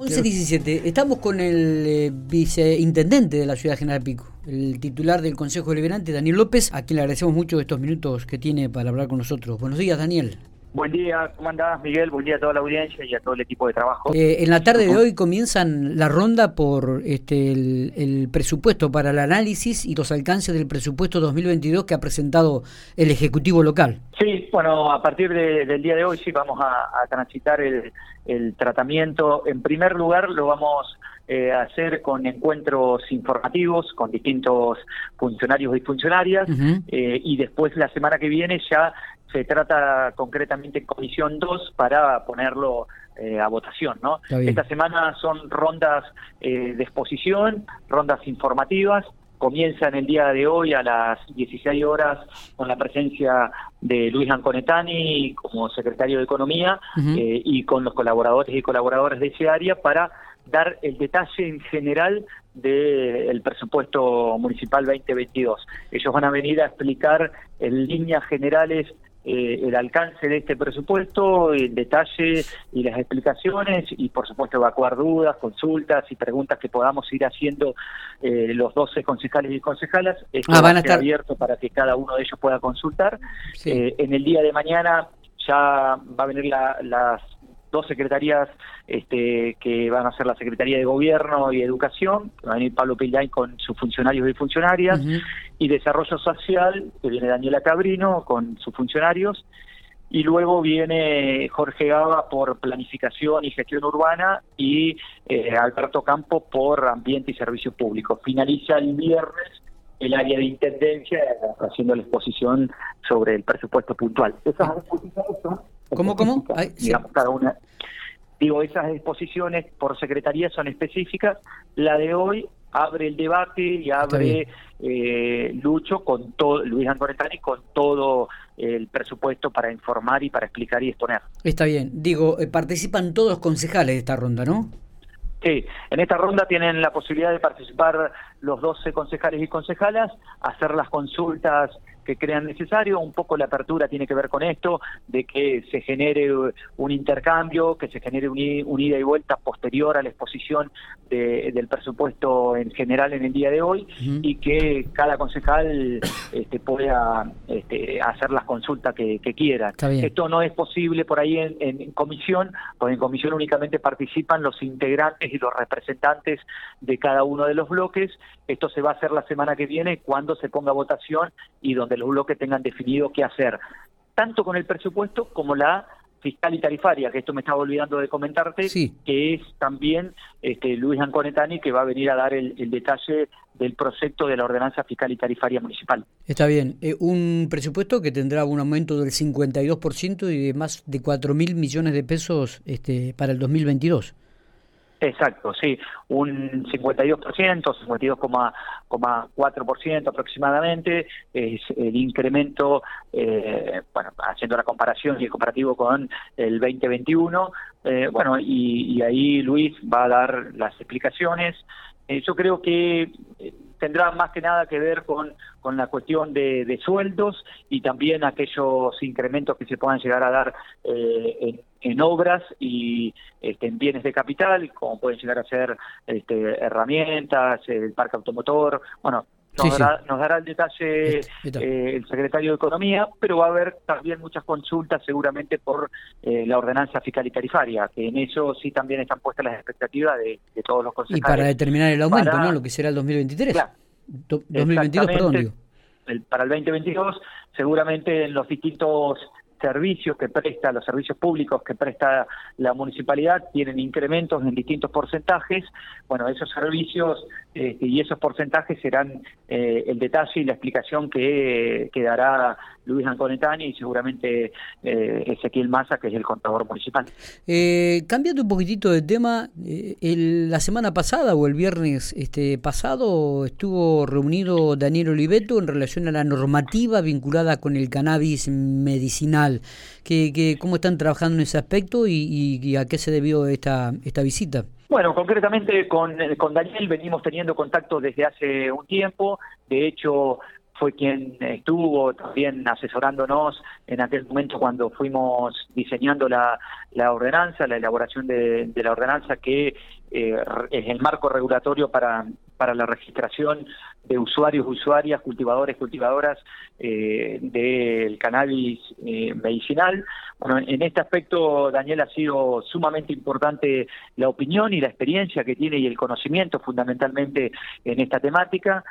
11.17, estamos con el eh, viceintendente de la ciudad General Pico, el titular del Consejo Deliberante, Daniel López, a quien le agradecemos mucho estos minutos que tiene para hablar con nosotros. Buenos días, Daniel. Buen día, ¿cómo andás, Miguel? Buen día a toda la audiencia y a todo el equipo de trabajo. Eh, en la tarde de hoy comienzan la ronda por este el, presupuesto para el análisis y los alcances del presupuesto 2022 que ha presentado el Ejecutivo local. Sí, bueno, a partir del día de hoy sí vamos a, transitar el, tratamiento. En primer lugar, lo vamos eh, a hacer con encuentros informativos con distintos funcionarios y funcionarias eh, y después la semana que viene ya se trata concretamente en Comisión 2 para ponerlo eh, a votación. ¿no? Esta semana son rondas eh, de exposición, rondas informativas, comienzan el día de hoy a las 16 horas con la presencia de Luis Anconetani como secretario de Economía eh, y con los colaboradores y colaboradoras de ese área para dar el detalle en general del presupuesto municipal 2022. Ellos van a venir a explicar en líneas generales eh, el alcance de este presupuesto, el detalle y las explicaciones y por supuesto evacuar dudas, consultas y preguntas que podamos ir haciendo eh, los 12 concejales y concejalas. Esto ah, van a estar abierto para que cada uno de ellos pueda consultar. Eh, en el día de mañana ya va a venir las dos secretarías este, que van a ser la Secretaría de Gobierno y Educación, va a venir Pablo Pillay con sus funcionarios y funcionarias, y Desarrollo Social, que viene Daniela Cabrino con sus funcionarios, y luego viene Jorge Gaba por Planificación y Gestión Urbana y eh, Alberto Campo por Ambiente y Servicios Públicos. Finaliza el viernes el área de intendencia haciendo la exposición sobre el presupuesto puntual. Esas exposiciones son ¿Cómo, cómo? cada una. Digo, esas exposiciones por secretaría son específicas. La de hoy abre el debate y abre eh, Lucho con todo, Luis Anconetani con todo el presupuesto para informar y para explicar y exponer. Está bien. Digo, eh, participan todos los concejales de esta ronda, ¿no? Sí, en esta ronda tienen la posibilidad de participar los 12 concejales y concejalas, hacer las consultas que crean necesario. Un poco la apertura tiene que ver con esto, de que se genere un intercambio, que se genere un, ida y vuelta posterior a la exposición del presupuesto en general en el día de hoy y que cada concejal este, pueda este, hacer las consultas que, quiera. Esto no es posible por ahí en, comisión, porque en comisión únicamente participan los integrantes y los representantes de cada uno de los bloques. Esto se va a hacer la semana que viene cuando se ponga votación y donde los bloques tengan definido qué hacer, tanto con el presupuesto como la fiscal y tarifaria, que esto me estaba olvidando de comentarte, que es también este, Luis Anconetani que va a venir a dar el, detalle del proyecto de la ordenanza fiscal y tarifaria municipal. Está bien, eh, un presupuesto que tendrá un aumento del 52% y de más de 4 mil millones de pesos este, para el 2022. Exacto, sí, un 52%, 52,4% aproximadamente es el incremento, eh, bueno, haciendo la comparación y el comparativo con el 2021, eh, bueno, y, ahí Luis va a dar las explicaciones. Eh, yo creo que tendrá más que nada que ver con, con la cuestión de, sueldos y también aquellos incrementos que se puedan llegar a dar eh, en, obras y este, en bienes de capital, como pueden llegar a ser este, herramientas, el parque automotor, bueno, nos, dará, el detalle eh, el secretario de Economía, pero va a haber también muchas consultas seguramente por eh, la ordenanza fiscal y tarifaria, que en eso sí también están puestas las expectativas de, todos los concejales. Y para determinar el aumento, ¿no? Lo que será el 2023. 2022, perdón, digo. para el 2022, seguramente en los distintos servicios que presta, los servicios públicos que presta la municipalidad tienen incrementos en distintos porcentajes. Bueno, esos servicios este, y esos porcentajes serán eh, el detalle y la explicación que, dará Luis Anconetani y seguramente eh, Ezequiel Massa, que es el contador municipal. Eh, cambiando un poquitito de tema, eh, la semana pasada o el viernes este pasado estuvo reunido Daniel Oliveto en relación a la normativa vinculada con el cannabis medicinal. Que, ¿Cómo están trabajando en ese aspecto y, a qué se debió esta, esta visita? Bueno, concretamente con, Daniel venimos teniendo contacto desde hace un tiempo. De hecho, fue quien estuvo también asesorándonos en aquel momento cuando fuimos diseñando la, la ordenanza, la elaboración de, la ordenanza que eh, es el marco regulatorio para, para la registración de usuarios, usuarias, cultivadores, cultivadoras eh, del cannabis eh, medicinal. Bueno, en este aspecto, Daniel, ha sido sumamente importante la opinión y la experiencia que tiene y el conocimiento fundamentalmente en esta temática.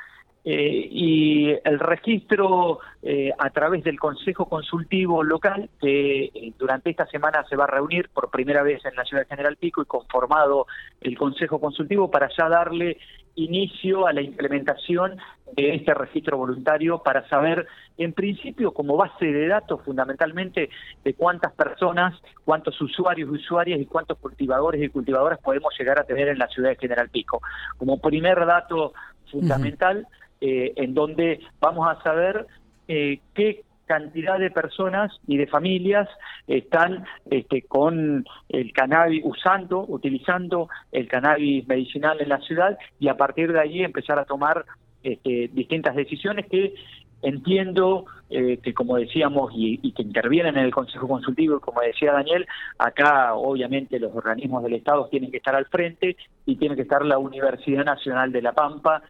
Eh, y el registro eh, a través del Consejo Consultivo Local, que eh, durante esta semana se va a reunir por primera vez en la ciudad de General Pico y conformado el Consejo Consultivo para ya darle inicio a la implementación de este registro voluntario para saber, en principio, como base de datos fundamentalmente, de cuántas personas, cuántos usuarios y usuarias y cuántos cultivadores y cultivadoras podemos llegar a tener en la ciudad de General Pico. Como primer dato fundamental, eh, en donde vamos a saber eh, qué cantidad de personas y de familias están este, con el cannabis, usando, utilizando el cannabis medicinal en la ciudad y a partir de ahí empezar a tomar este, distintas decisiones que entiendo eh, que como decíamos y, que intervienen en el Consejo Consultivo, como decía Daniel, acá obviamente los organismos del Estado tienen que estar al frente y tiene que estar la Universidad Nacional de La Pampa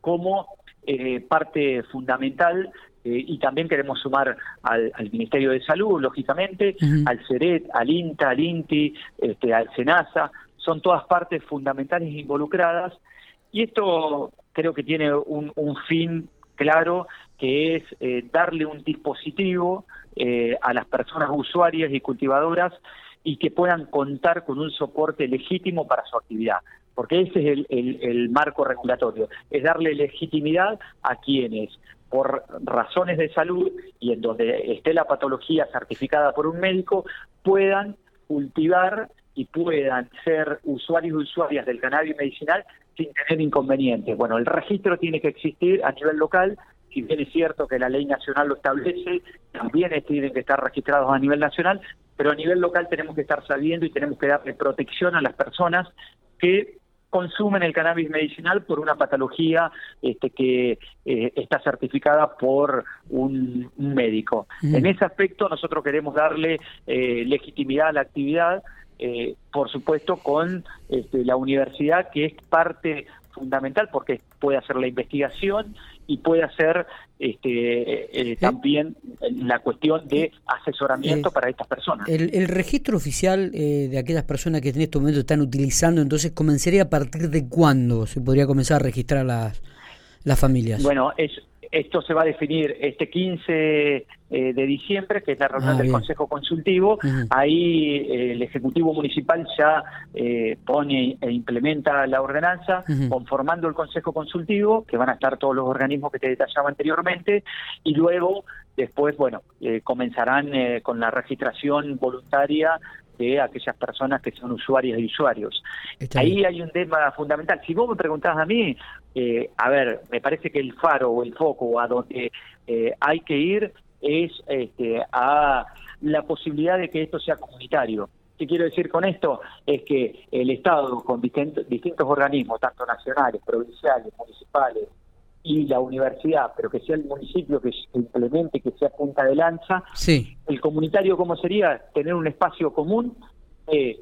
como eh, parte fundamental eh, y también queremos sumar al, Ministerio de Salud, lógicamente, al CERET, al INTA, al INTI, este, al SENASA, son todas partes fundamentales involucradas y esto creo que tiene un, fin claro que es eh, darle un dispositivo a las personas usuarias y cultivadoras y que puedan contar con un soporte legítimo para su actividad porque ese es el, marco regulatorio, es darle legitimidad a quienes por razones de salud y en donde esté la patología certificada por un médico, puedan cultivar y puedan ser usuarios y usuarias del cannabis medicinal sin tener inconvenientes. Bueno, el registro tiene que existir a nivel local, si bien es cierto que la ley nacional lo establece, también tienen que estar registrados a nivel nacional, pero a nivel local tenemos que estar sabiendo y tenemos que darle protección a las personas que consumen el cannabis medicinal por una patología este, que eh, está certificada por un, médico. En ese aspecto nosotros queremos darle eh, legitimidad a la actividad, eh, por supuesto con este, la universidad que es parte fundamental porque puede hacer la investigación y puede hacer este, eh, también la cuestión de asesoramiento para estas personas. El, registro oficial eh, de aquellas personas que en este momento están utilizando, entonces, ¿comenzaría a partir de cuándo se podría comenzar a registrar las, las familias? Bueno, es, esto se va a definir este 15 eh, de diciembre, que es la reunión ah, del Consejo Consultivo. Ahí eh, el Ejecutivo Municipal ya eh, pone e implementa la ordenanza, conformando el Consejo Consultivo, que van a estar todos los organismos que te detallaba anteriormente, y luego, después, bueno, comenzarán con la registración voluntaria de aquellas personas que son usuarias y usuarios. Ahí hay un tema fundamental. Si vos me preguntás a mí, eh, a ver, me parece que el faro o el foco a donde eh, hay que ir es este, a la posibilidad de que esto sea comunitario. ¿Qué quiero decir con esto? Es que el Estado, con distintos organismos, tanto nacionales, provinciales, municipales, y la universidad, pero que sea el municipio que implemente, que sea punta de lanza. Sí. El comunitario, ¿cómo sería? Tener un espacio común, eh,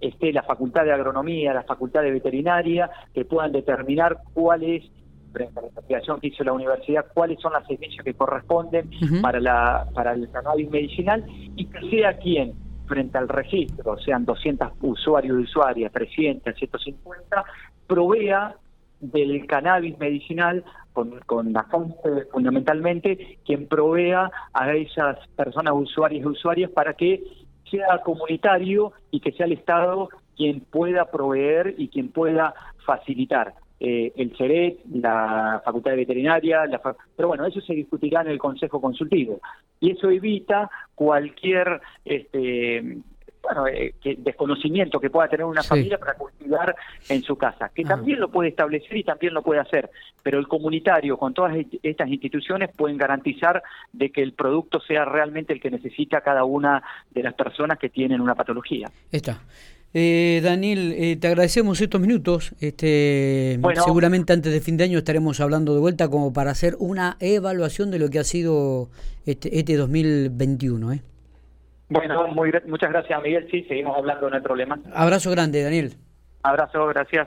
esté la facultad de agronomía, la facultad de veterinaria, que puedan determinar cuál es, frente a la investigación que hizo la universidad, cuáles son las servicios que corresponden para, la, para el cannabis medicinal y que sea quien, frente al registro, sean 200 usuarios y usuarias, 300, 150, provea del cannabis medicinal con, con la fuente fundamentalmente quien provea a esas personas usuarias y usuarias para que sea comunitario y que sea el Estado quien pueda proveer y quien pueda facilitar. Eh, el CERET, la Facultad de Veterinaria, la pero bueno, eso se discutirá en el Consejo Consultivo. Y eso evita cualquier este, bueno, eh, que, desconocimiento que pueda tener una familia para cultivar en su casa, que ah. también lo puede establecer y también lo puede hacer, pero el comunitario con todas estas instituciones pueden garantizar de que el producto sea realmente el que necesita cada una de las personas que tienen una patología. Está. Eh, Daniel, eh, te agradecemos estos minutos. Este, bueno, seguramente antes de fin de año estaremos hablando de vuelta como para hacer una evaluación de lo que ha sido este, este 2021. ¿eh? Bueno, muy, muchas gracias, Miguel. Sí, seguimos hablando de problemas. Abrazo grande, Daniel. Abrazo, gracias.